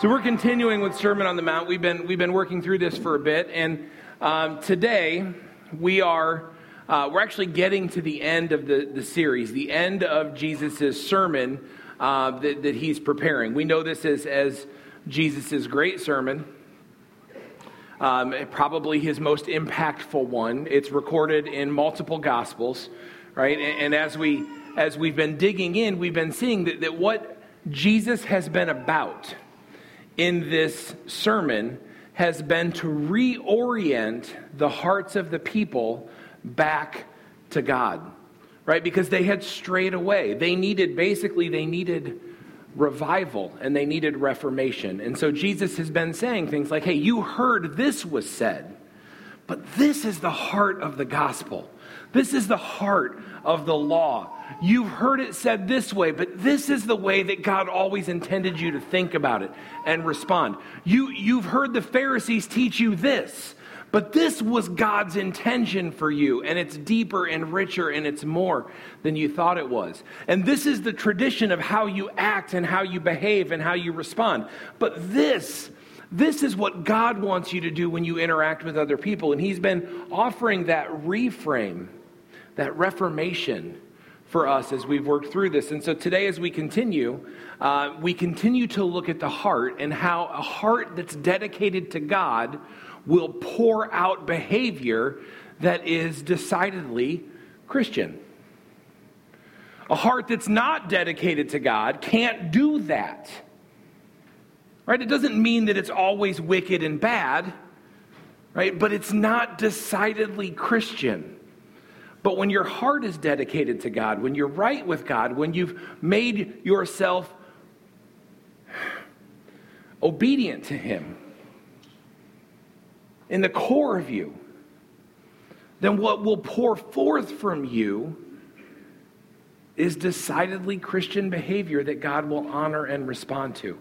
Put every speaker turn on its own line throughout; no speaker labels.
So we're continuing with Sermon on the Mount. We've been we've been working through this for a bit, and um, today we are uh, we're actually getting to the end of the, the series, the end of Jesus' sermon uh, that, that he's preparing. We know this as as Jesus' great sermon, um, probably his most impactful one. It's recorded in multiple gospels, right? And, and as we as we've been digging in, we've been seeing that, that what Jesus has been about in this sermon has been to reorient the hearts of the people back to God, right? Because they had strayed away. They needed, basically, they needed revival and they needed reformation. And so Jesus has been saying things like, hey, you heard this was said, but this is the heart of the gospel. This is the heart of the law. You've heard it said this way, but this is the way that God always intended you to think about it and respond. You, you've heard the Pharisees teach you this, but this was God's intention for you, and it's deeper and richer and it's more than you thought it was. And this is the tradition of how you act and how you behave and how you respond. But this, this is what God wants you to do when you interact with other people. And He's been offering that reframe, that reformation for us as we've worked through this. And so today, as we continue, uh, we continue to look at the heart and how a heart that's dedicated to God will pour out behavior that is decidedly Christian. A heart that's not dedicated to God can't do that. Right? It doesn't mean that it's always wicked and bad, right? But it's not decidedly Christian. But when your heart is dedicated to God, when you're right with God, when you've made yourself obedient to Him in the core of you, then what will pour forth from you is decidedly Christian behavior that God will honor and respond to.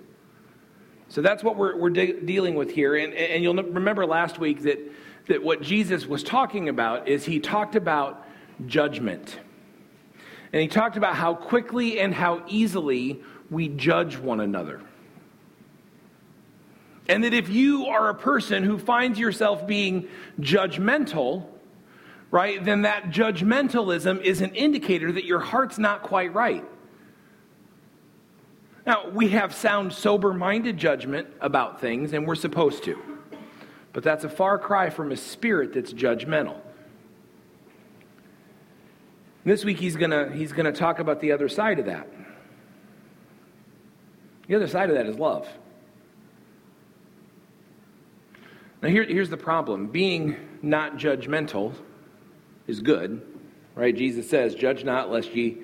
So that's what we're, we're de- dealing with here. And, and you'll remember last week that, that what Jesus was talking about is he talked about judgment. And he talked about how quickly and how easily we judge one another. And that if you are a person who finds yourself being judgmental, right, then that judgmentalism is an indicator that your heart's not quite right. Now, we have sound, sober minded judgment about things, and we're supposed to. But that's a far cry from a spirit that's judgmental. This week he's going he's to talk about the other side of that. The other side of that is love. Now, here, here's the problem being not judgmental is good, right? Jesus says, Judge not, lest ye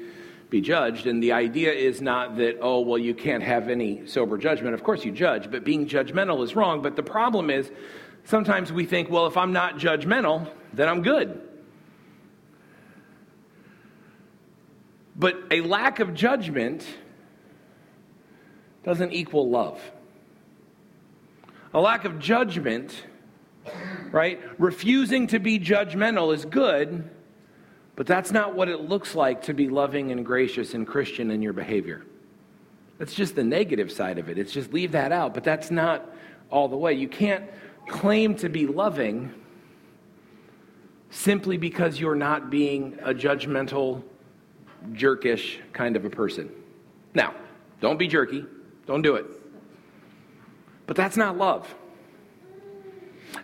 be judged. And the idea is not that, oh, well, you can't have any sober judgment. Of course, you judge, but being judgmental is wrong. But the problem is, sometimes we think, well, if I'm not judgmental, then I'm good. But a lack of judgment doesn't equal love. A lack of judgment, right? Refusing to be judgmental is good, but that's not what it looks like to be loving and gracious and Christian in your behavior. That's just the negative side of it. It's just leave that out, but that's not all the way. You can't claim to be loving simply because you're not being a judgmental jerkish kind of a person. Now, don't be jerky, don't do it. But that's not love.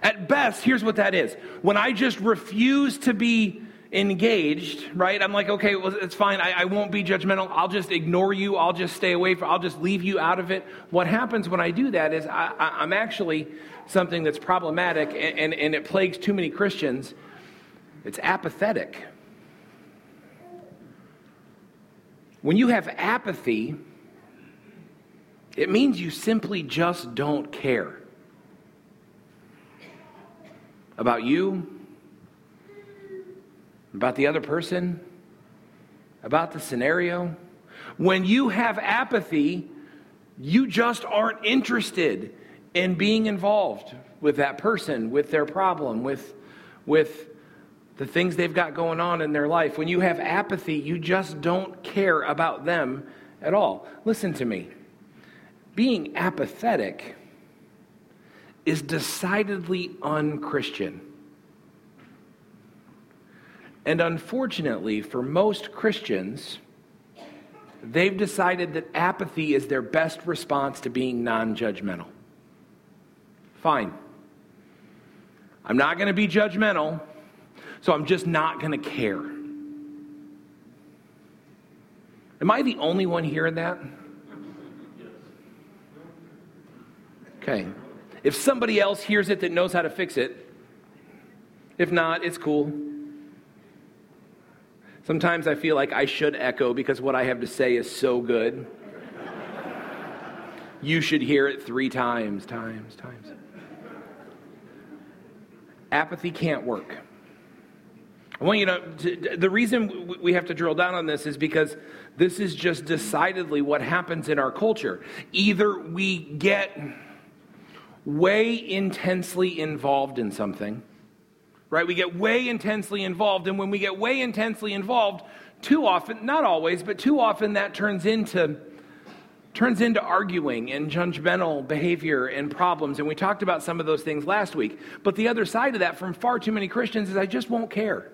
At best, here's what that is. When I just refuse to be engaged, right? I'm like, okay, well, it's fine. I, I, won't be judgmental. I'll just ignore you. I'll just stay away from. I'll just leave you out of it. What happens when I do that is I, am actually something that's problematic, and, and, and it plagues too many Christians. It's apathetic. When you have apathy, it means you simply just don't care about you, about the other person, about the scenario. When you have apathy, you just aren't interested in being involved with that person, with their problem, with, with the things they've got going on in their life. When you have apathy, you just don't care about them at all. Listen to me. being apathetic is decidedly unchristian. And unfortunately, for most Christians, they've decided that apathy is their best response to being non judgmental. Fine. I'm not going to be judgmental, so I'm just not going to care. Am I the only one hearing that? Okay. If somebody else hears it that knows how to fix it, if not, it's cool. Sometimes I feel like I should echo because what I have to say is so good. you should hear it three times, times, times. Apathy can't work. I want you to, the reason we have to drill down on this is because this is just decidedly what happens in our culture. Either we get way intensely involved in something, right? We get way intensely involved. And when we get way intensely involved, too often, not always, but too often that turns into turns into arguing and judgmental behavior and problems. And we talked about some of those things last week. But the other side of that from far too many Christians is I just won't care.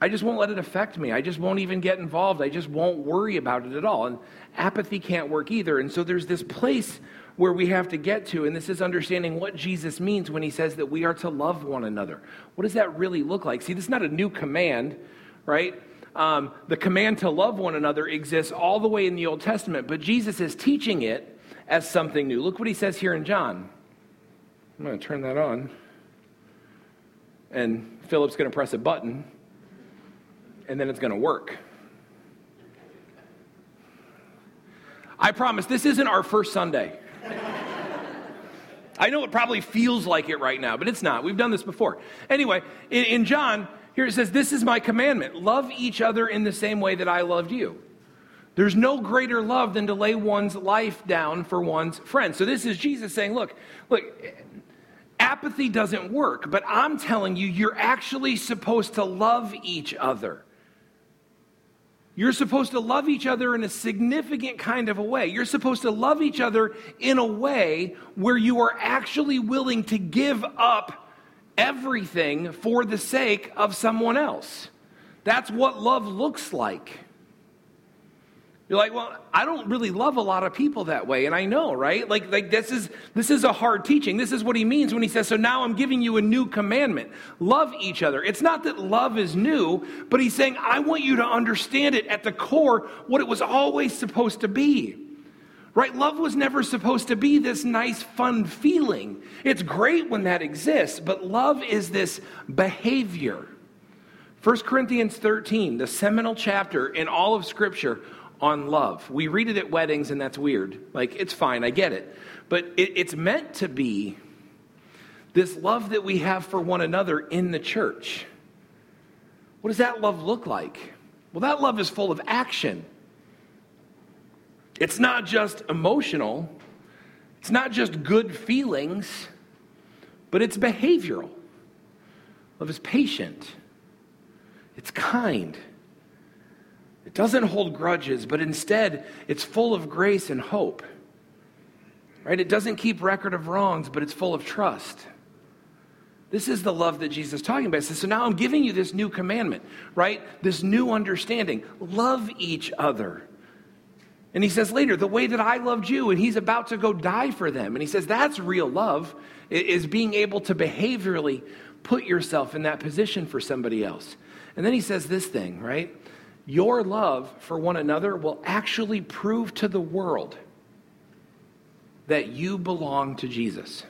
I just won't let it affect me. I just won't even get involved. I just won't worry about it at all. And apathy can't work either. And so there's this place where we have to get to, and this is understanding what Jesus means when he says that we are to love one another. What does that really look like? See, this is not a new command, right? Um, the command to love one another exists all the way in the Old Testament, but Jesus is teaching it as something new. Look what he says here in John. I'm going to turn that on. And Philip's going to press a button, and then it's going to work. I promise this isn't our first Sunday. I know it probably feels like it right now, but it's not. We've done this before. Anyway, in, in John, here it says, This is my commandment love each other in the same way that I loved you. There's no greater love than to lay one's life down for one's friend. So this is Jesus saying, Look, look, apathy doesn't work, but I'm telling you, you're actually supposed to love each other. You're supposed to love each other in a significant kind of a way. You're supposed to love each other in a way where you are actually willing to give up everything for the sake of someone else. That's what love looks like. You're like, well, I don't really love a lot of people that way, and I know, right? Like, like this is this is a hard teaching. This is what he means when he says, "So now I'm giving you a new commandment: love each other." It's not that love is new, but he's saying, "I want you to understand it at the core what it was always supposed to be." Right? Love was never supposed to be this nice, fun feeling. It's great when that exists, but love is this behavior. 1 Corinthians 13, the seminal chapter in all of Scripture, on love. We read it at weddings, and that's weird. Like, it's fine, I get it. But it, it's meant to be this love that we have for one another in the church. What does that love look like? Well, that love is full of action. It's not just emotional, it's not just good feelings, but it's behavioral. Love is patient, it's kind. It doesn't hold grudges, but instead it's full of grace and hope. Right? It doesn't keep record of wrongs, but it's full of trust. This is the love that Jesus is talking about. So now I'm giving you this new commandment, right? This new understanding. Love each other. And he says later, the way that I loved you, and he's about to go die for them. And he says that's real love, is being able to behaviorally put yourself in that position for somebody else. And then he says this thing, right? Your love for one another will actually prove to the world that you belong to Jesus.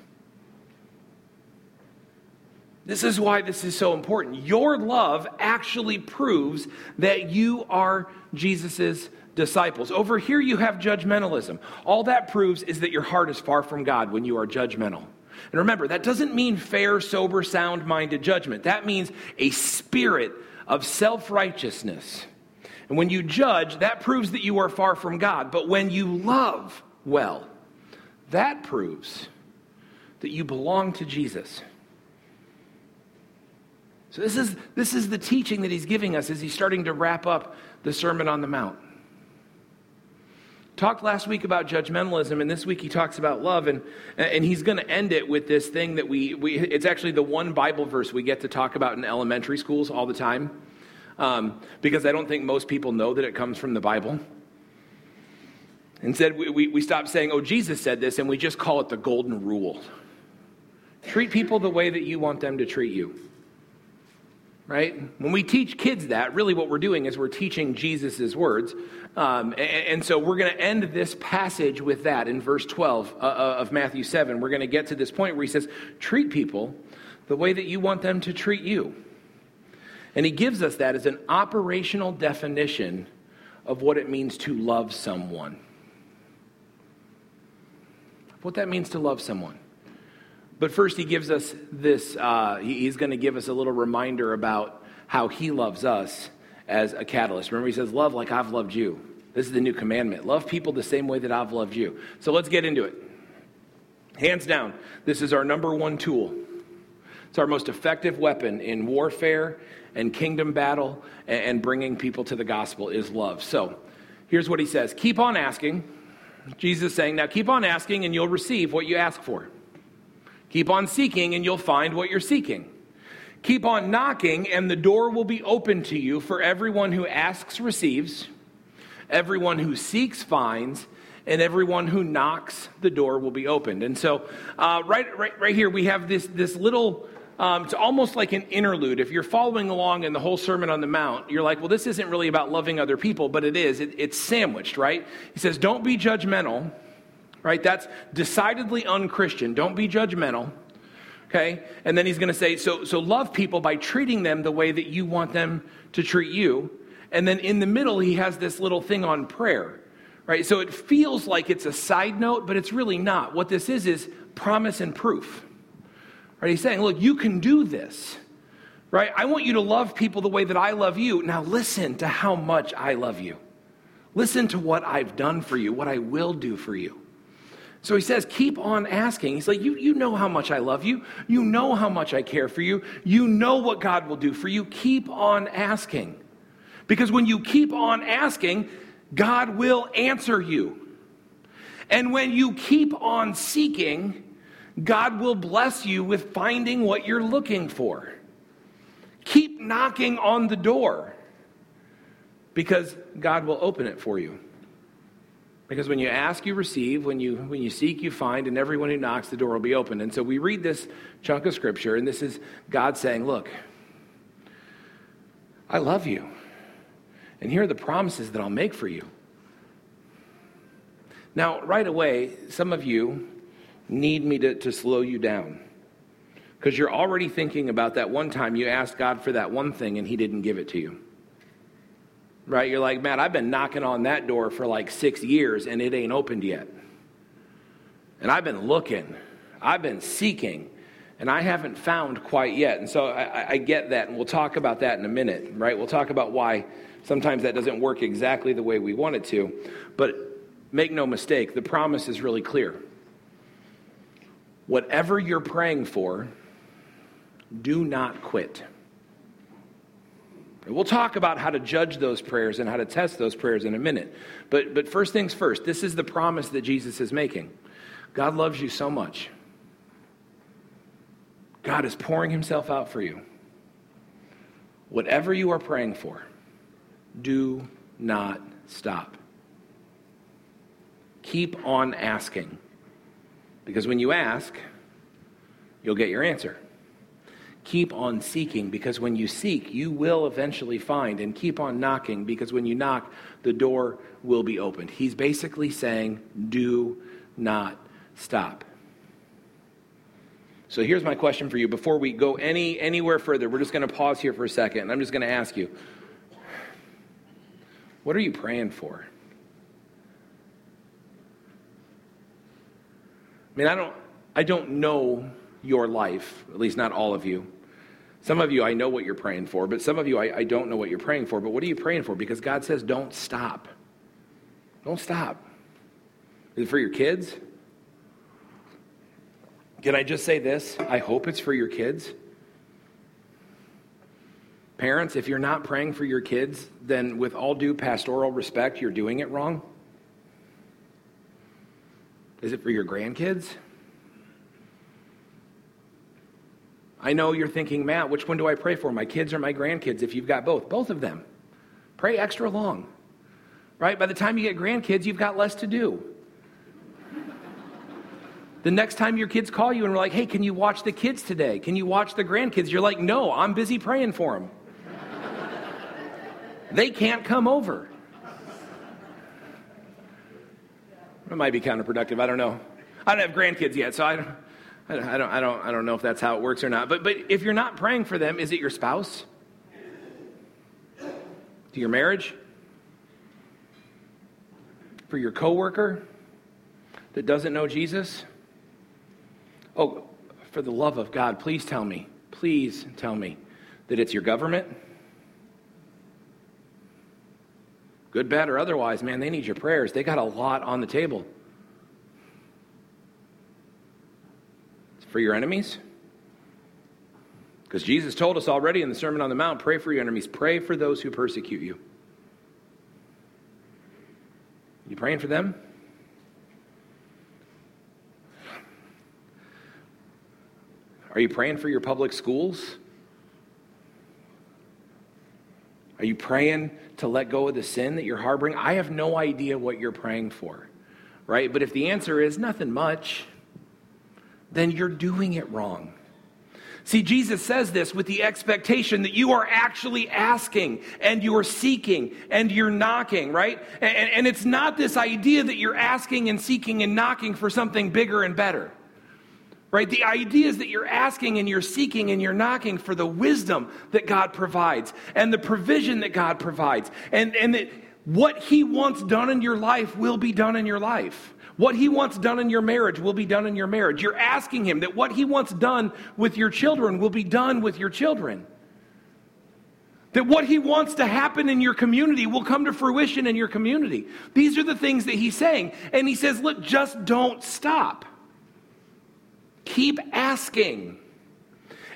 This is why this is so important. Your love actually proves that you are Jesus' disciples. Over here, you have judgmentalism. All that proves is that your heart is far from God when you are judgmental. And remember, that doesn't mean fair, sober, sound minded judgment. That means a spirit of self righteousness and when you judge, that proves that you are far from God. But when you love well, that proves that you belong to Jesus. So this is, this is the teaching that he's giving us as he's starting to wrap up the Sermon on the Mount. talked last week about judgmentalism, and this week he talks about love, and, and he's going to end it with this thing that we, we, it's actually the one Bible verse we get to talk about in elementary schools all the time, um, because I don't think most people know that it comes from the Bible. Instead, we, we, we stop saying, oh, Jesus said this, and we just call it the golden rule. Treat people the way that you want them to treat you. Right? When we teach kids that, really what we're doing is we're teaching Jesus' words. Um, and, and, so we're going to end this passage with that in verse 12 uh, uh, of Matthew 7. We're going to get to this point where he says, Treat people the way that you want them to treat you. And he gives us that as an operational definition of what it means to love someone what that means to love someone. But first, he gives us this, uh, he's going to give us a little reminder about how he loves us as a catalyst. Remember, he says, Love like I've loved you. This is the new commandment. Love people the same way that I've loved you. So let's get into it. Hands down, this is our number one tool. It's our most effective weapon in warfare and kingdom battle and bringing people to the gospel is love. So here's what he says Keep on asking Jesus saying, Now keep on asking and you'll receive what you ask for. Keep on seeking and you'll find what you're seeking. Keep on knocking and the door will be open to you. For everyone who asks receives, everyone who seeks finds, and everyone who knocks, the door will be opened. And so, uh, right, right, right here, we have this, this little um, it's almost like an interlude. If you're following along in the whole Sermon on the Mount, you're like, well, this isn't really about loving other people, but it is. It, it's sandwiched, right? He says, don't be judgmental, right? That's decidedly unchristian. Don't be judgmental. Okay? And then he's going to say, so, so love people by treating them the way that you want them to treat you. And then in the middle, he has this little thing on prayer, right? So it feels like it's a side note, but it's really not. What this is, is promise and proof. Right? He's saying, look, you can do this. Right? I want you to love people the way that I love you. Now listen to how much I love you. Listen to what I've done for you, what I will do for you. So he says, keep on asking. He's like, you, you know how much I love you. You know how much I care for you. You know what God will do for you. Keep on asking. Because when you keep on asking, God will answer you. And when you keep on seeking, God will bless you with finding what you're looking for. Keep knocking on the door because God will open it for you. Because when you ask, you receive. When you, when you seek, you find. And everyone who knocks, the door will be opened. And so we read this chunk of scripture, and this is God saying, Look, I love you. And here are the promises that I'll make for you. Now, right away, some of you need me to, to slow you down. Because you're already thinking about that one time you asked God for that one thing and He didn't give it to you. Right? You're like, man, I've been knocking on that door for like six years and it ain't opened yet. And I've been looking, I've been seeking, and I haven't found quite yet. And so I, I get that, and we'll talk about that in a minute, right? We'll talk about why sometimes that doesn't work exactly the way we want it to. But make no mistake, the promise is really clear whatever you're praying for, do not quit. We'll talk about how to judge those prayers and how to test those prayers in a minute. But, but first things first, this is the promise that Jesus is making. God loves you so much. God is pouring himself out for you. Whatever you are praying for, do not stop. Keep on asking. Because when you ask, you'll get your answer. Keep on seeking because when you seek, you will eventually find. And keep on knocking because when you knock, the door will be opened. He's basically saying, do not stop. So here's my question for you. Before we go any, anywhere further, we're just going to pause here for a second. And I'm just going to ask you what are you praying for? Mean, I don't, I don't know your life, at least not all of you. Some of you, I know what you're praying for, but some of you, I, I don't know what you're praying for. But what are you praying for? Because God says, don't stop. Don't stop. Is it for your kids? Can I just say this? I hope it's for your kids. Parents, if you're not praying for your kids, then with all due pastoral respect, you're doing it wrong. Is it for your grandkids? I know you're thinking, Matt, which one do I pray for, my kids or my grandkids? If you've got both, both of them. Pray extra long, right? By the time you get grandkids, you've got less to do. The next time your kids call you and are like, hey, can you watch the kids today? Can you watch the grandkids? You're like, no, I'm busy praying for them. they can't come over. It might be counterproductive. I don't know. I don't have grandkids yet, so I don't, I don't, I don't, I don't know if that's how it works or not. But, but if you're not praying for them, is it your spouse? To your marriage? For your coworker that doesn't know Jesus? Oh, for the love of God, please tell me, please tell me that it's your government. Good, bad, or otherwise, man, they need your prayers. They got a lot on the table. It's For your enemies? Because Jesus told us already in the Sermon on the Mount pray for your enemies, pray for those who persecute you. You praying for them? Are you praying for your public schools? Are you praying to let go of the sin that you're harboring? I have no idea what you're praying for, right? But if the answer is nothing much, then you're doing it wrong. See, Jesus says this with the expectation that you are actually asking and you're seeking and you're knocking, right? And, and, it's not this idea that you're asking and seeking and knocking for something bigger and better. Right? The idea is that you're asking and you're seeking and you're knocking for the wisdom that God provides and the provision that God provides. And, and that what He wants done in your life will be done in your life. What He wants done in your marriage will be done in your marriage. You're asking Him that what He wants done with your children will be done with your children. That what He wants to happen in your community will come to fruition in your community. These are the things that He's saying. And He says, look, just don't stop. Keep asking.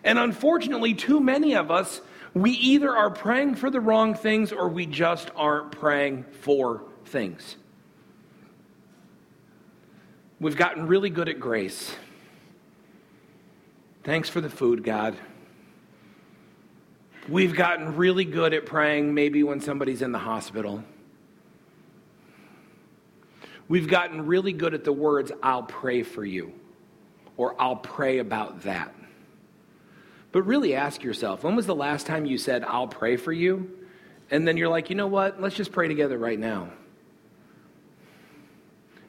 And unfortunately, too many of us, we either are praying for the wrong things or we just aren't praying for things. We've gotten really good at grace. Thanks for the food, God. We've gotten really good at praying maybe when somebody's in the hospital. We've gotten really good at the words, I'll pray for you or I'll pray about that. But really ask yourself when was the last time you said, I'll pray for you? And then you're like, you know what? Let's just pray together right now.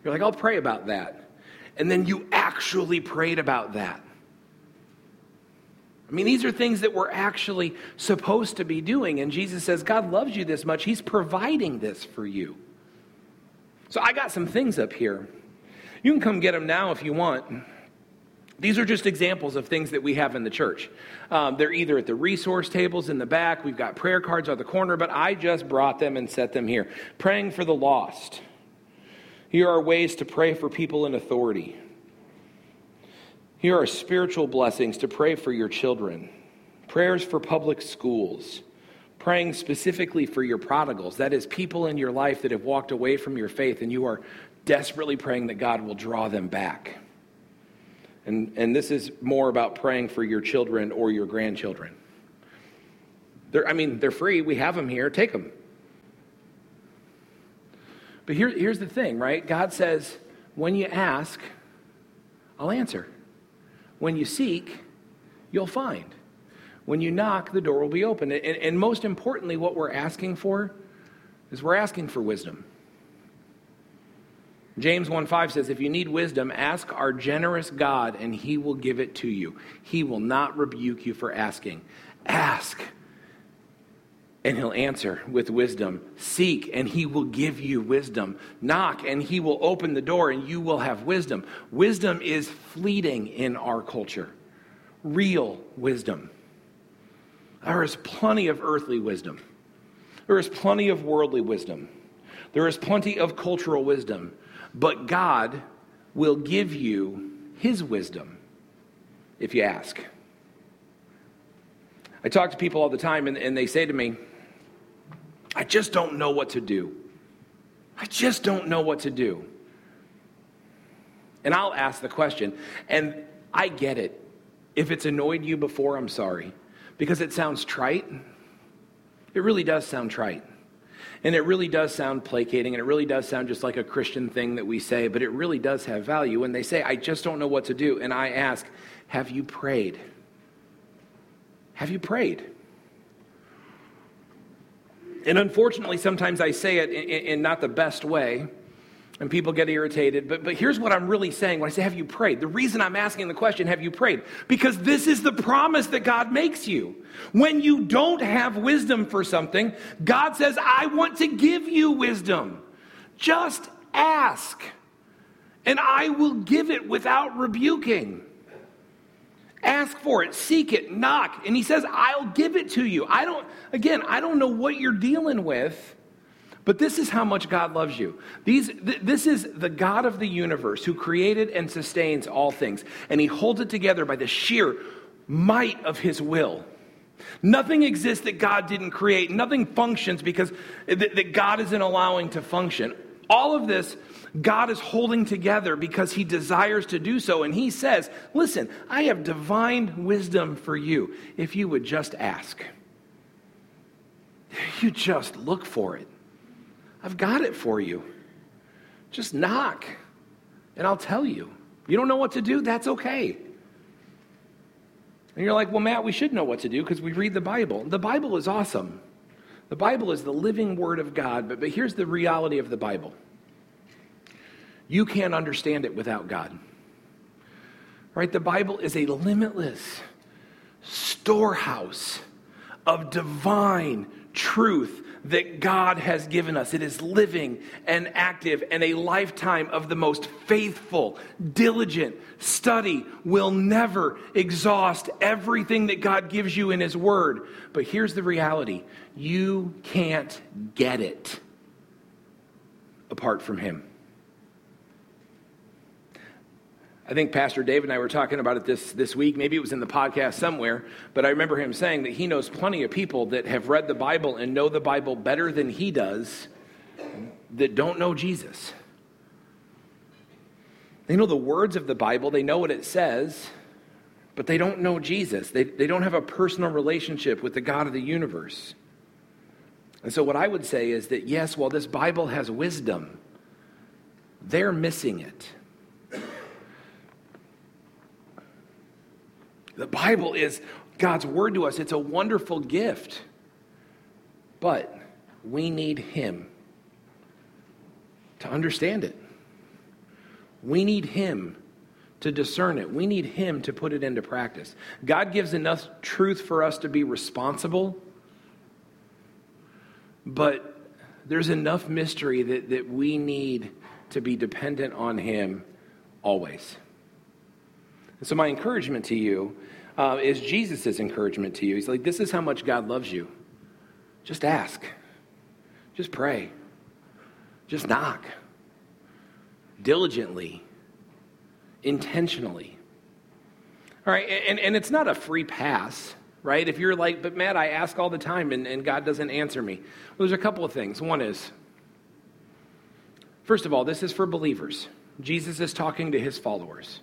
You're like, I'll pray about that. And then you actually prayed about that. I mean, these are things that we're actually supposed to be doing. And Jesus says, God loves you this much. He's providing this for you. So I got some things up here. You can come get them now if you want. These are just examples of things that we have in the church. Um, they're either at the resource tables in the back, we've got prayer cards on the corner, but I just brought them and set them here. Praying for the lost. Here are ways to pray for people in authority. Here are spiritual blessings to pray for your children. Prayers for public schools. Praying specifically for your prodigals. That is, people in your life that have walked away from your faith and you are desperately praying that God will draw them back and, and this is more about praying for your children or your grandchildren. They're, I mean, they're free. We have them here. Take them. But here, here's the thing, right? God says, when you ask, I'll answer. When you seek, you'll find. When you knock, the door will be open. And, and most importantly, what we're asking for is we're asking for wisdom. James 1 5 says, If you need wisdom, ask our generous God, and he will give it to you. He will not rebuke you for asking. Ask, and he'll answer with wisdom. Seek, and he will give you wisdom. Knock, and he will open the door, and you will have wisdom. Wisdom is fleeting in our culture, real wisdom. There is plenty of earthly wisdom, there is plenty of worldly wisdom, there is plenty of cultural wisdom. But God will give you his wisdom if you ask. I talk to people all the time, and, and they say to me, I just don't know what to do. I just don't know what to do. And I'll ask the question. And I get it. If it's annoyed you before, I'm sorry. Because it sounds trite. It really does sound trite. And it really does sound placating, and it really does sound just like a Christian thing that we say, but it really does have value. When they say, I just don't know what to do, and I ask, Have you prayed? Have you prayed? And unfortunately, sometimes I say it in, in not the best way and people get irritated. But, but here's what I'm really saying when I say, Have you prayed? The reason I'm asking the question, Have you prayed? Because this is the promise that God makes you. When you don't have wisdom for something, God says, I want to give you wisdom. Just ask, and I will give it without rebuking. Ask for it, seek it, knock. And He says, I'll give it to you. I don't, again, I don't know what you're dealing with. But this is how much God loves you. These, th- this is the God of the universe who created and sustains all things, and He holds it together by the sheer might of His will. Nothing exists that God didn't create. Nothing functions because th- that God isn't allowing to function. All of this, God is holding together because He desires to do so. And He says, Listen, I have divine wisdom for you if you would just ask. You just look for it. I've got it for you. Just knock, and I'll tell you. You don't know what to do? That's okay. And you're like, well, Matt, we should know what to do because we read the Bible. The Bible is awesome. The Bible is the living word of God, but, but here's the reality of the Bible you can't understand it without God. Right? The Bible is a limitless storehouse of divine truth that God has given us. It is living and active, and a lifetime of the most faithful, diligent study will never exhaust everything that God gives you in His Word. But here's the reality you can't get it apart from Him. I think Pastor Dave and I were talking about it this, this week. Maybe it was in the podcast somewhere, but I remember him saying that he knows plenty of people that have read the Bible and know the Bible better than he does that don't know Jesus. They know the words of the Bible, they know what it says, but they don't know Jesus. They, they don't have a personal relationship with the God of the universe. And so, what I would say is that yes, while this Bible has wisdom, they're missing it. The Bible is God's word to us, it's a wonderful gift. But we need Him to understand it. We need Him to discern it. We need Him to put it into practice. God gives enough truth for us to be responsible, but there's enough mystery that, that we need to be dependent on Him always. So, my encouragement to you uh, is Jesus' encouragement to you. He's like, This is how much God loves you. Just ask, just pray, just knock diligently, intentionally. All right, and, and it's not a free pass, right? If you're like, but Matt, I ask all the time and, and God doesn't answer me. Well, there's a couple of things. One is, first of all, this is for believers. Jesus is talking to his followers.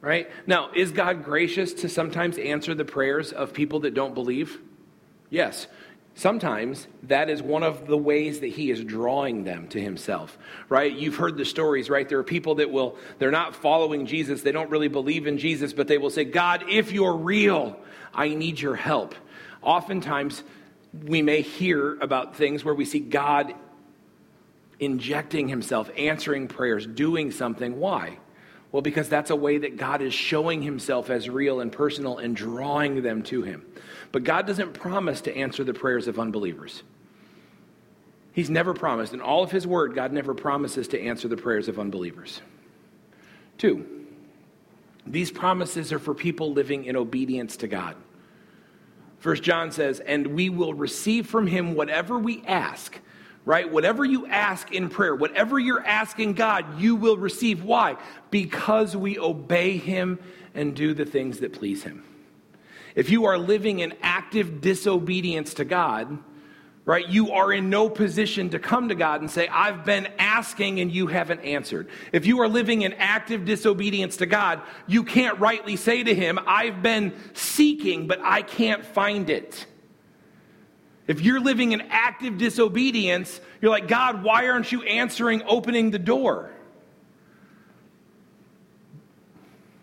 Right? Now, is God gracious to sometimes answer the prayers of people that don't believe? Yes. Sometimes that is one of the ways that he is drawing them to himself, right? You've heard the stories, right? There are people that will, they're not following Jesus. They don't really believe in Jesus, but they will say, God, if you're real, I need your help. Oftentimes, we may hear about things where we see God injecting himself, answering prayers, doing something. Why? Well, because that's a way that God is showing himself as real and personal and drawing them to him. But God doesn't promise to answer the prayers of unbelievers. He's never promised. In all of his word, God never promises to answer the prayers of unbelievers. Two, these promises are for people living in obedience to God. First John says, and we will receive from him whatever we ask right? Whatever you ask in prayer, whatever you're asking God, you will receive. Why? Because we obey Him and do the things that please Him. If you are living in active disobedience to God, right? You are in no position to come to God and say, I've been asking and you haven't answered. If you are living in active disobedience to God, you can't rightly say to Him, I've been seeking, but I can't find it. If you're living in active disobedience, you're like, God, why aren't you answering, opening the door?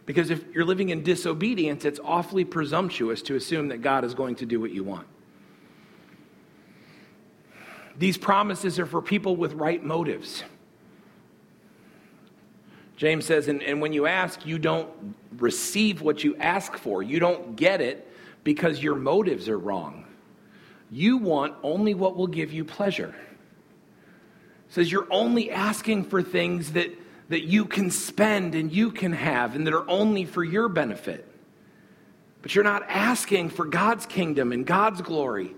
Because if you're living in disobedience, it's awfully presumptuous to assume that God is going to do what you want. These promises are for people with right motives. James says, and, and when you ask, you don't receive what you ask for. You don't get it because your motives are wrong. You want only what will give you pleasure. Says you're only asking for things that, that you can spend and you can have and that are only for your benefit. But you're not asking for God's kingdom and God's glory.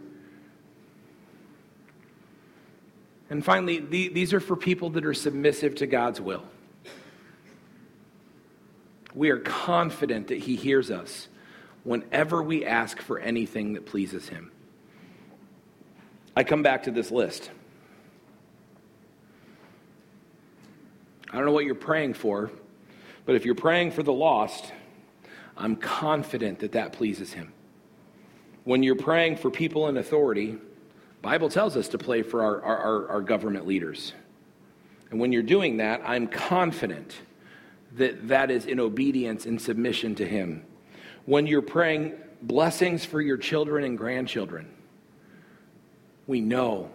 And finally, the, these are for people that are submissive to God's will. We are confident that He hears us whenever we ask for anything that pleases Him. I come back to this list. I don't know what you're praying for, but if you're praying for the lost, I'm confident that that pleases Him. When you're praying for people in authority, Bible tells us to pray for our, our, our government leaders. And when you're doing that, I'm confident that that is in obedience and submission to Him. When you're praying blessings for your children and grandchildren, we know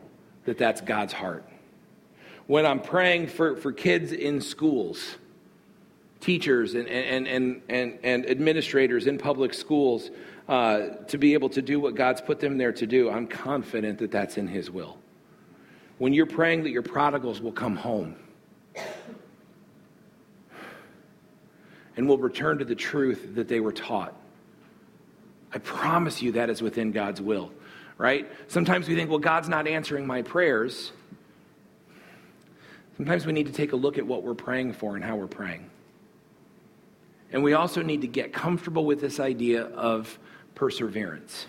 that that's God's heart. When I'm praying for, for kids in schools, teachers and, and, and, and, and administrators in public schools, uh, to be able to do what God's put them there to do, I'm confident that that's in His will. When you're praying that your prodigals will come home and will return to the truth that they were taught, I promise you that is within God's will, right? Sometimes we think, well, God's not answering my prayers. Sometimes we need to take a look at what we're praying for and how we're praying. And we also need to get comfortable with this idea of perseverance.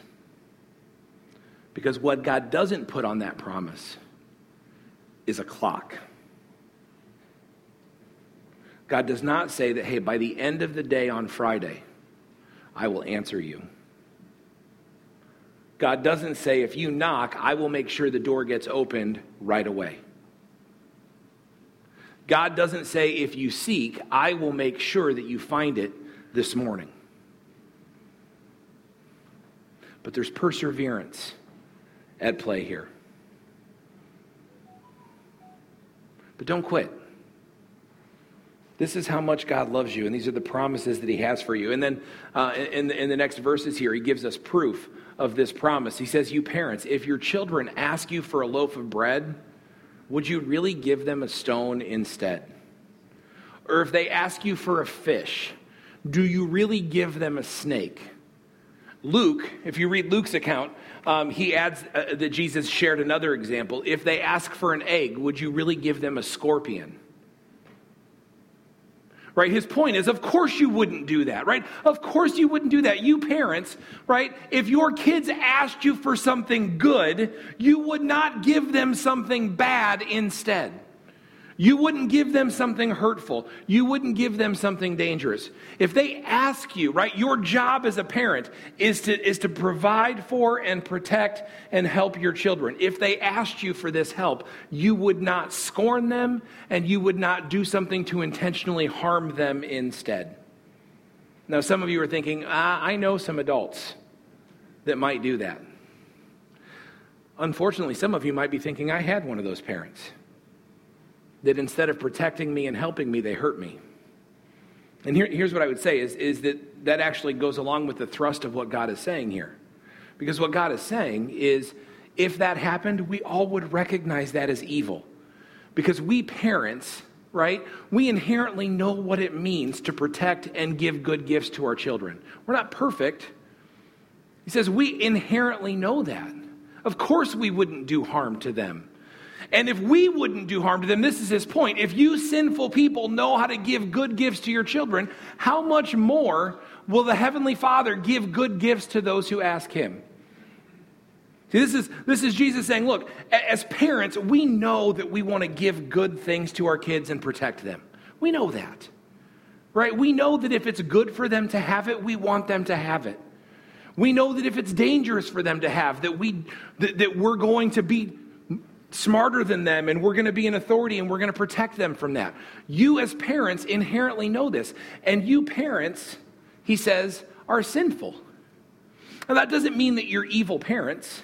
Because what God doesn't put on that promise is a clock. God does not say that, hey, by the end of the day on Friday, I will answer you. God doesn't say, if you knock, I will make sure the door gets opened right away. God doesn't say, if you seek, I will make sure that you find it this morning. But there's perseverance at play here. But don't quit. This is how much God loves you, and these are the promises that He has for you. And then uh, in, in the next verses here, He gives us proof of this promise. He says, You parents, if your children ask you for a loaf of bread, would you really give them a stone instead? Or if they ask you for a fish, do you really give them a snake? Luke, if you read Luke's account, um, he adds uh, that Jesus shared another example. If they ask for an egg, would you really give them a scorpion? Right? His point is, of course you wouldn't do that, right? Of course you wouldn't do that. You parents, right? If your kids asked you for something good, you would not give them something bad instead. You wouldn't give them something hurtful. You wouldn't give them something dangerous. If they ask you, right, your job as a parent is to, is to provide for and protect and help your children. If they asked you for this help, you would not scorn them and you would not do something to intentionally harm them instead. Now, some of you are thinking, ah, I know some adults that might do that. Unfortunately, some of you might be thinking, I had one of those parents that instead of protecting me and helping me, they hurt me. And here, here's what I would say is, is that that actually goes along with the thrust of what God is saying here. Because what God is saying is if that happened, we all would recognize that as evil. Because we parents, right, we inherently know what it means to protect and give good gifts to our children. We're not perfect. He says we inherently know that. Of course, we wouldn't do harm to them. And if we wouldn't do harm to them, this is his point. If you sinful people know how to give good gifts to your children, how much more will the Heavenly Father give good gifts to those who ask him? See, this is, this is Jesus saying, look, as parents, we know that we want to give good things to our kids and protect them. We know that, right? We know that if it's good for them to have it, we want them to have it. We know that if it's dangerous for them to have, that, we, that, that we're going to be smarter than them and we're going to be an authority and we're going to protect them from that. You, as parents, inherently know this. And you, parents, he says, are sinful. Now, that doesn't mean that you're evil parents.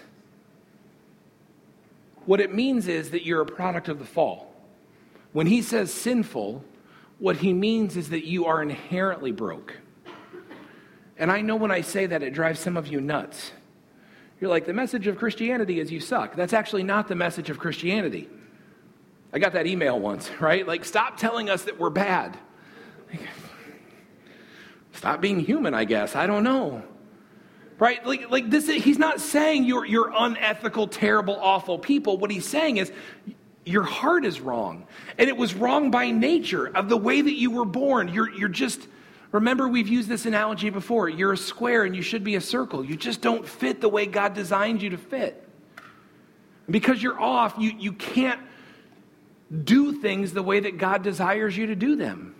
What it means is that you're a product of the fall. When he says sinful, what he means is that you are inherently broke. And I know when I say that, it drives some of you nuts. You're like, the message of Christianity is you suck. That's actually not the message of Christianity. I got that email once, right? Like, stop telling us that we're bad. Stop being human, I guess. I don't know right? Like, like this, he's not saying you're, you're unethical, terrible, awful people. What he's saying is your heart is wrong. And it was wrong by nature of the way that you were born. You're, you're just, remember, we've used this analogy before. You're a square and you should be a circle. You just don't fit the way God designed you to fit. Because you're off, you, you can't do things the way that God desires you to do them.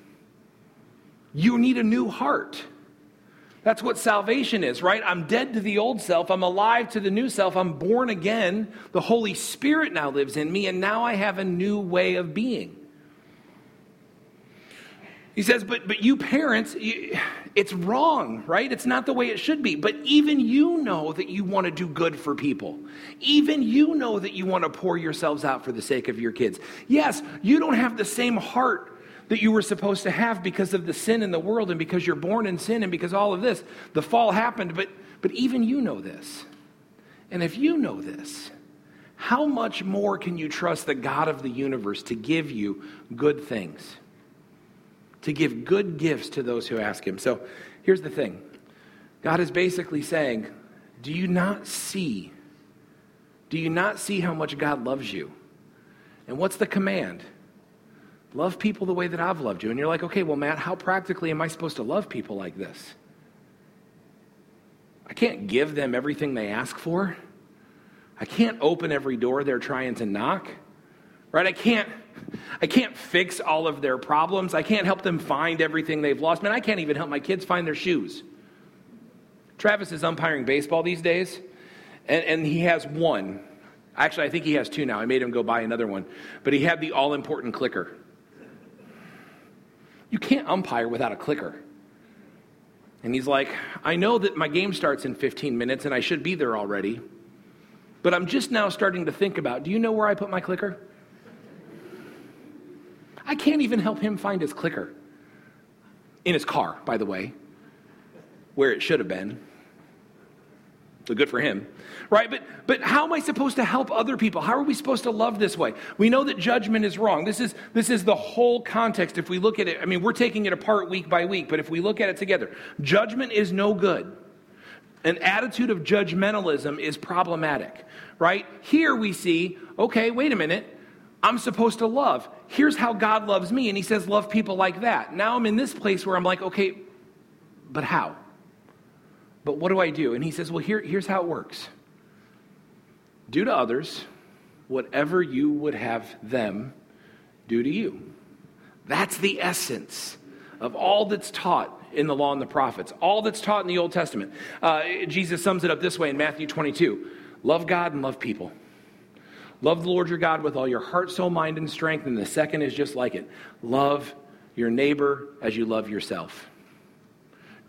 You need a new heart. That's what salvation is, right? I'm dead to the old self. I'm alive to the new self. I'm born again. The Holy Spirit now lives in me, and now I have a new way of being. He says, but, but you parents, you, it's wrong, right? It's not the way it should be. But even you know that you want to do good for people. Even you know that you want to pour yourselves out for the sake of your kids. Yes, you don't have the same heart that you were supposed to have because of the sin in the world and because you're born in sin and because all of this. The fall happened, but, but even you know this. And if you know this, how much more can you trust the God of the universe to give you good things? To give good gifts to those who ask Him. So here's the thing God is basically saying, Do you not see? Do you not see how much God loves you? And what's the command? Love people the way that I've loved you. And you're like, okay, well, Matt, how practically am I supposed to love people like this? I can't give them everything they ask for. I can't open every door they're trying to knock. Right? I can't I can't fix all of their problems. I can't help them find everything they've lost. Man, I can't even help my kids find their shoes. Travis is umpiring baseball these days, and, and he has one. Actually, I think he has two now. I made him go buy another one. But he had the all important clicker. You can't umpire without a clicker. And he's like, I know that my game starts in 15 minutes and I should be there already, but I'm just now starting to think about do you know where I put my clicker? I can't even help him find his clicker. In his car, by the way, where it should have been. So good for him right? But, but how am I supposed to help other people? How are we supposed to love this way? We know that judgment is wrong. This is, this is the whole context. If we look at it, I mean, we're taking it apart week by week, but if we look at it together, judgment is no good. An attitude of judgmentalism is problematic, right? Here we see, okay, wait a minute. I'm supposed to love. Here's how God loves me. And he says, love people like that. Now I'm in this place where I'm like, okay, but how? But what do I do? And he says, well, here, here's how it works do to others whatever you would have them do to you. That's the essence of all that's taught in the law and the prophets, all that's taught in the Old Testament. Uh, Jesus sums it up this way in Matthew 22 Love God and love people. Love the Lord your God with all your heart, soul, mind, and strength. And the second is just like it love your neighbor as you love yourself.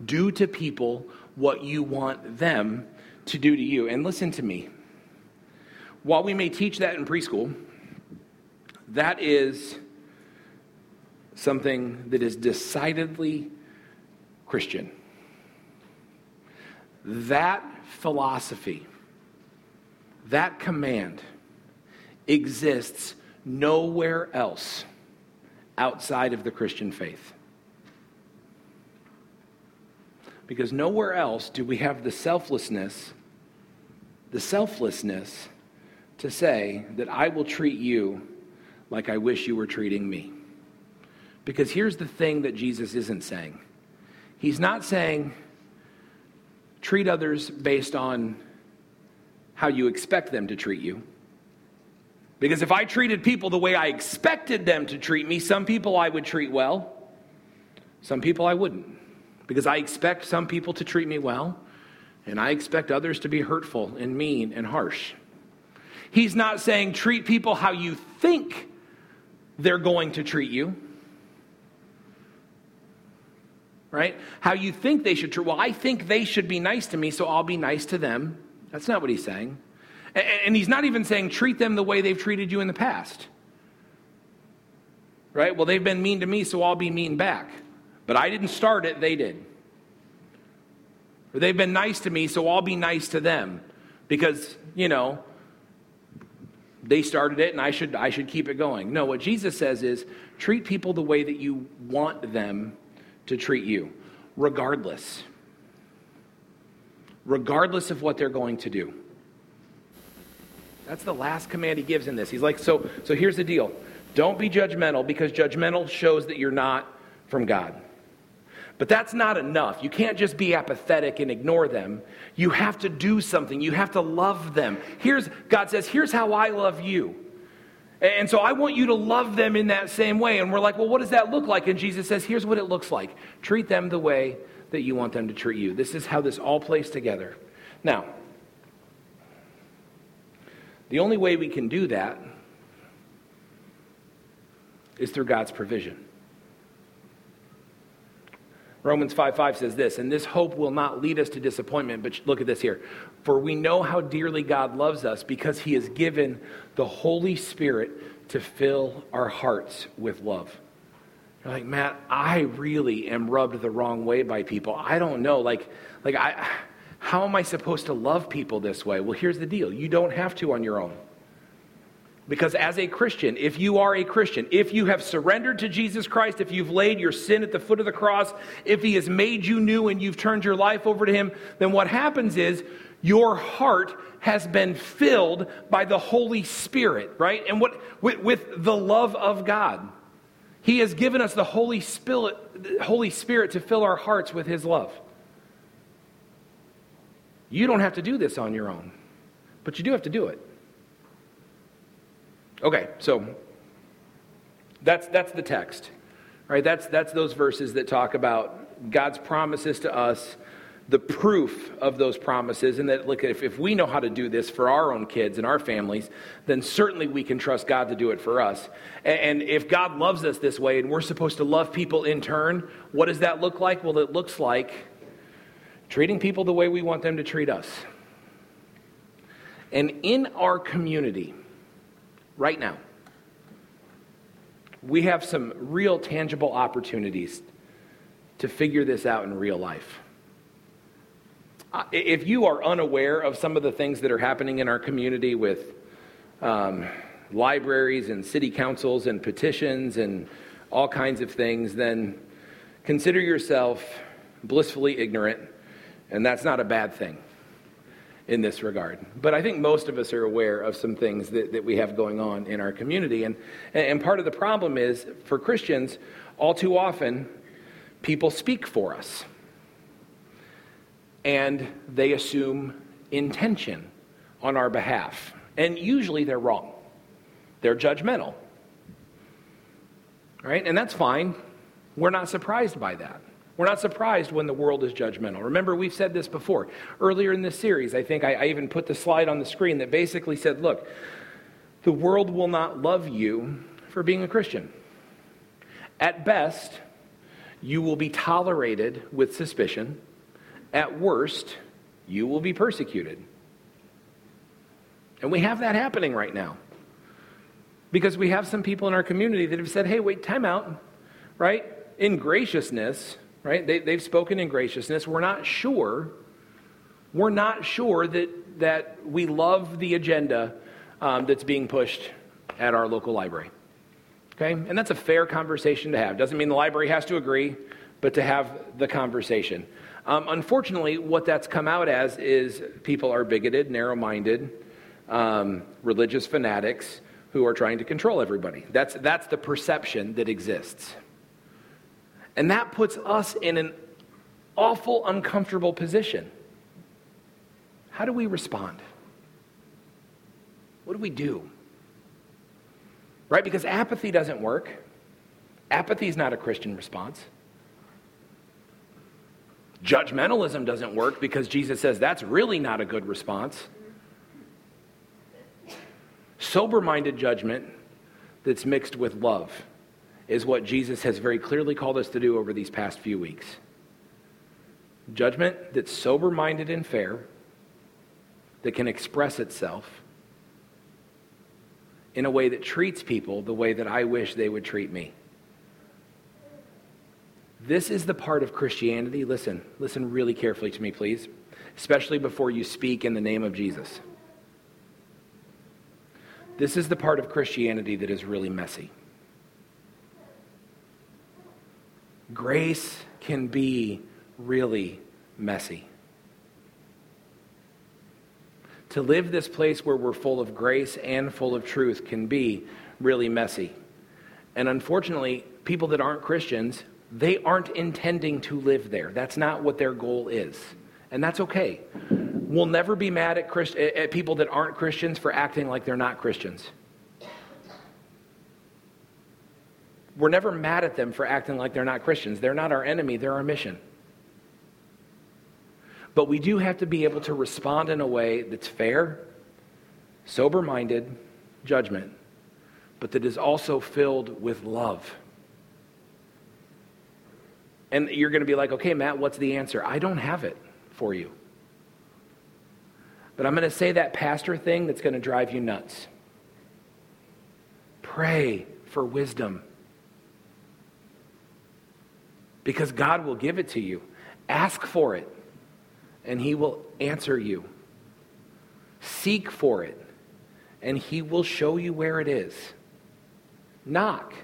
Do to people what you want them to do to you. And listen to me while we may teach that in preschool, that is something that is decidedly Christian. That philosophy, that command exists nowhere else outside of the Christian faith. Because nowhere else do we have the selflessness, the selflessness to say that I will treat you like I wish you were treating me. Because here's the thing that Jesus isn't saying He's not saying treat others based on how you expect them to treat you. Because if I treated people the way I expected them to treat me, some people I would treat well, some people I wouldn't. Because I expect some people to treat me well, and I expect others to be hurtful and mean and harsh. He's not saying treat people how you think they're going to treat you. Right? How you think they should treat. Well, I think they should be nice to me, so I'll be nice to them. That's not what he's saying. And he's not even saying treat them the way they've treated you in the past. Right? Well, they've been mean to me, so I'll be mean back. But I didn't start it, they did. Or they've been nice to me, so I'll be nice to them. Because, you know, they started it and I should, I should keep it going. No, what Jesus says is treat people the way that you want them to treat you, regardless. Regardless of what they're going to do. That's the last command he gives in this. He's like, so, so here's the deal. Don't be judgmental because judgmental shows that you're not from God. But that's not enough. You can't just be apathetic and ignore them. You have to do something. You have to love them. Here's God says, "Here's how I love you." And so I want you to love them in that same way. And we're like, "Well, what does that look like?" And Jesus says, "Here's what it looks like. Treat them the way that you want them to treat you." This is how this all plays together. Now, the only way we can do that is through God's provision. Romans 5 5 says this, and this hope will not lead us to disappointment, but look at this here. For we know how dearly God loves us because he has given the Holy Spirit to fill our hearts with love. You're like, Matt, I really am rubbed the wrong way by people. I don't know. Like, like I how am I supposed to love people this way? Well, here's the deal you don't have to on your own. Because as a Christian, if you are a Christian, if you have surrendered to Jesus Christ, if you've laid your sin at the foot of the cross, if He has made you new and you've turned your life over to Him, then what happens is your heart has been filled by the Holy Spirit, right? And what with, with the love of God. He has given us the Holy Spirit, Holy Spirit to fill our hearts with His love. You don't have to do this on your own, but you do have to do it. Okay, so that's, that's the text. Right? That's, that's those verses that talk about God's promises to us, the proof of those promises, and that, look, if, if we know how to do this for our own kids and our families, then certainly we can trust God to do it for us. And, and if God loves us this way and we're supposed to love people in turn, what does that look like? Well, it looks like treating people the way we want them to treat us. And in our community, right now, we have some real tangible opportunities to figure this out in real life. If you are unaware of some of the things that are happening in our community with um, libraries and city councils and petitions and all kinds of things, then consider yourself blissfully ignorant and that's not a bad thing in this regard. But I think most of us are aware of some things that, that we have going on in our community. And, and part of the problem is for Christians, all too often, people speak for us. And they assume intention on our behalf. And usually they're wrong, they're judgmental. Right? And that's fine. We're not surprised by that. We're not surprised when the world is judgmental. Remember, we've said this before. Earlier in this series, I think I, I even put the slide on the screen that basically said, look, the world will not love you for being a Christian. At best, you will be tolerated with suspicion. At worst, you will be persecuted. And we have that happening right now. Because we have some people in our community that have said, hey, wait, time out, right? In graciousness, right? They, they've spoken in graciousness. We're not sure. We're not sure that, that we love the agenda um, that's being pushed at our local library. Okay? And that's a fair conversation to have. Doesn't mean the library has to agree, but to have the conversation. Um, unfortunately, what that's come out as is people are bigoted, narrow minded, um, religious fanatics who are trying to control everybody. That's, that's the perception that exists. And that puts us in an awful, uncomfortable position. How do we respond? What do we do? Right? Because apathy doesn't work. Apathy is not a Christian response. Judgmentalism doesn't work because Jesus says that's really not a good response. Sober minded judgment that's mixed with love is what Jesus has very clearly called us to do over these past few weeks. Judgment that's sober minded and fair, that can express itself in a way that treats people the way that I wish they would treat me. This is the part of Christianity. Listen, listen really carefully to me, please, especially before you speak in the name of Jesus. This is the part of Christianity that is really messy. Grace can be really messy. To live this place where we're full of grace and full of truth can be really messy. And unfortunately, people that aren't Christians they aren't intending to live there. That's not what their goal is. And that's okay. We'll never be mad at, Christ- at people that aren't Christians for acting like they're not Christians. We're never mad at them for acting like they're not Christians. They're not our enemy, they're our mission. But we do have to be able to respond in a way that's fair, sober minded judgment, but that is also filled with love. And you're going to be like, okay, Matt, what's the answer? I don't have it for you. But I'm going to say that pastor thing that's going to drive you nuts. Pray for wisdom. Because God will give it to you. Ask for it, and He will answer you. Seek for it, and He will show you where it is. Knock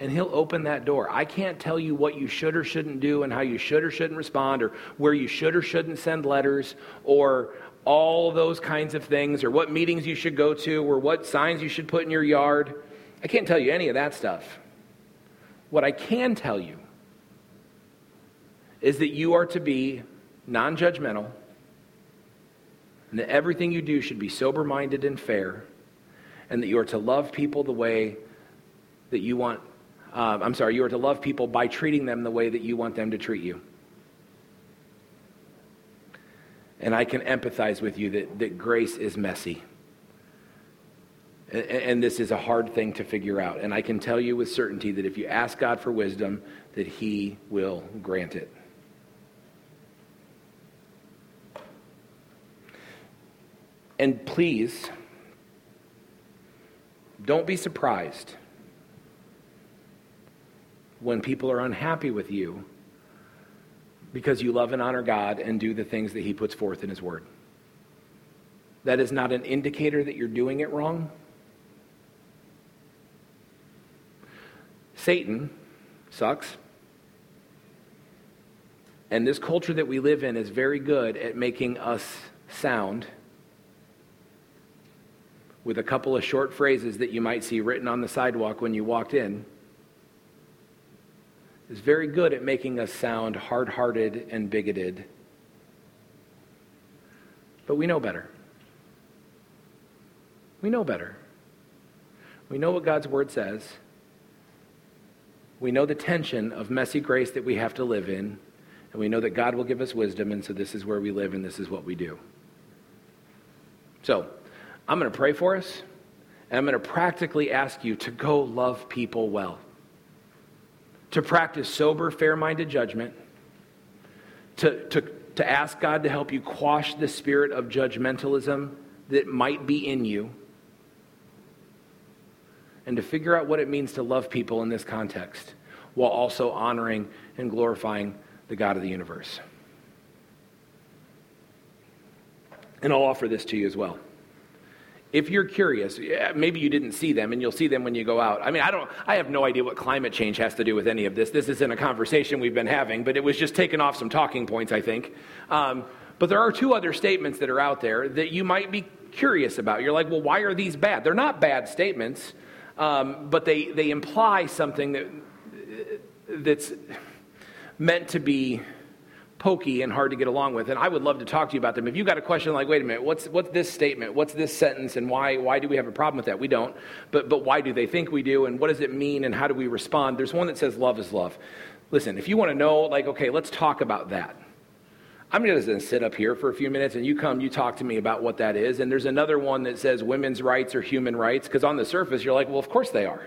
and he'll open that door. I can't tell you what you should or shouldn't do and how you should or shouldn't respond or where you should or shouldn't send letters or all those kinds of things or what meetings you should go to or what signs you should put in your yard. I can't tell you any of that stuff. What I can tell you is that you are to be non judgmental and that everything you do should be sober minded and fair and that you are to love people the way that you want uh, I'm sorry, you are to love people by treating them the way that you want them to treat you. And I can empathize with you that, that grace is messy. And, and this is a hard thing to figure out. And I can tell you with certainty that if you ask God for wisdom, that He will grant it. And please, don't be surprised when people are unhappy with you because you love and honor God and do the things that He puts forth in His Word. That is not an indicator that you're doing it wrong. Satan sucks. And this culture that we live in is very good at making us sound with a couple of short phrases that you might see written on the sidewalk when you walked in is very good at making us sound hard hearted and bigoted. But we know better. We know better. We know what God's word says. We know the tension of messy grace that we have to live in. And we know that God will give us wisdom, and so this is where we live and this is what we do. So, I'm going to pray for us, and I'm going to practically ask you to go love people well. To practice sober, fair minded judgment, to, to, to ask God to help you quash the spirit of judgmentalism that might be in you, and to figure out what it means to love people in this context while also honoring and glorifying the God of the universe. And I'll offer this to you as well if you're curious, maybe you didn't see them and you'll see them when you go out. I mean, I don't I have no idea what climate change has to do with any of this. This isn't a conversation we've been having, but it was just taking off some talking points, I think. Um, but there are two other statements that are out there that you might be curious about. You're like, well, why are these bad? They're not bad statements, um, but they, they imply something that, that's meant to be pokey and hard to get along with. And I would love to talk to you about them. If you've got a question like, wait a minute, what's, what's this statement? What's this sentence? And why, why do we have a problem with that? We don't. But, but why do they think we do? And what does it mean? And how do we respond? There's one that says love is love. Listen, if you want to know, like, okay, let's talk about that. I'm just going to sit up here for a few minutes and you come, you talk to me about what that is. And there's another one that says women's rights are human rights, because on the surface, you're like, well, of course they are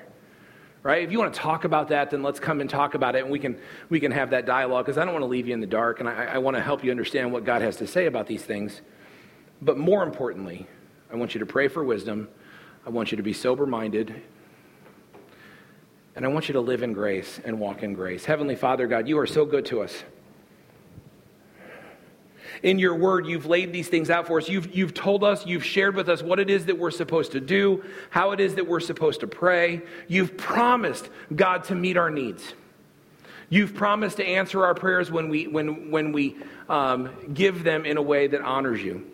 right? If you want to talk about that, then let's come and talk about it, and we can we can have that dialogue. Because I don't want to leave you in the dark, and I, I want to help you understand what God has to say about these things. But more importantly, I want you to pray for wisdom. I want you to be sober minded. And I want you to live in grace and walk in grace. Heavenly Father, God, you are so good to us in your word, you've laid these things out for us. You've, you've told us, you've shared with us what it is that we're supposed to do, how it is that we're supposed to pray. You've promised, God, to meet our needs. You've promised to answer our prayers when we, when, when we um, give them in a way that honors you.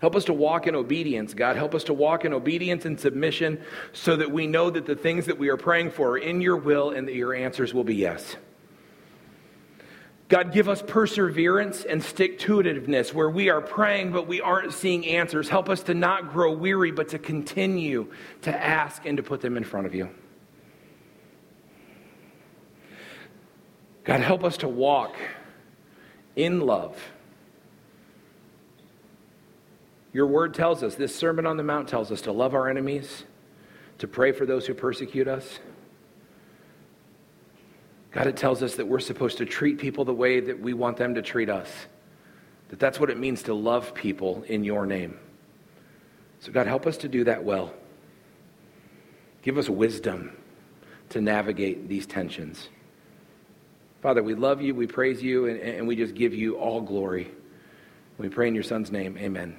Help us to walk in obedience, God. Help us to walk in obedience and submission so that we know that the things that we are praying for are in your will and that your answers will be yes. God, give us perseverance and stick to itiveness where we are praying, but we aren't seeing answers. Help us to not grow weary, but to continue to ask and to put them in front of you. God, help us to walk in love. Your word tells us, this Sermon on the Mount tells us to love our enemies, to pray for those who persecute us. God, it tells us that we're supposed to treat people the way that we want them to treat us. That that's what it means to love people in your name. So, God, help us to do that well. Give us wisdom to navigate these tensions. Father, we love you, we praise you, and, and we just give you all glory. We pray in your Son's name. Amen.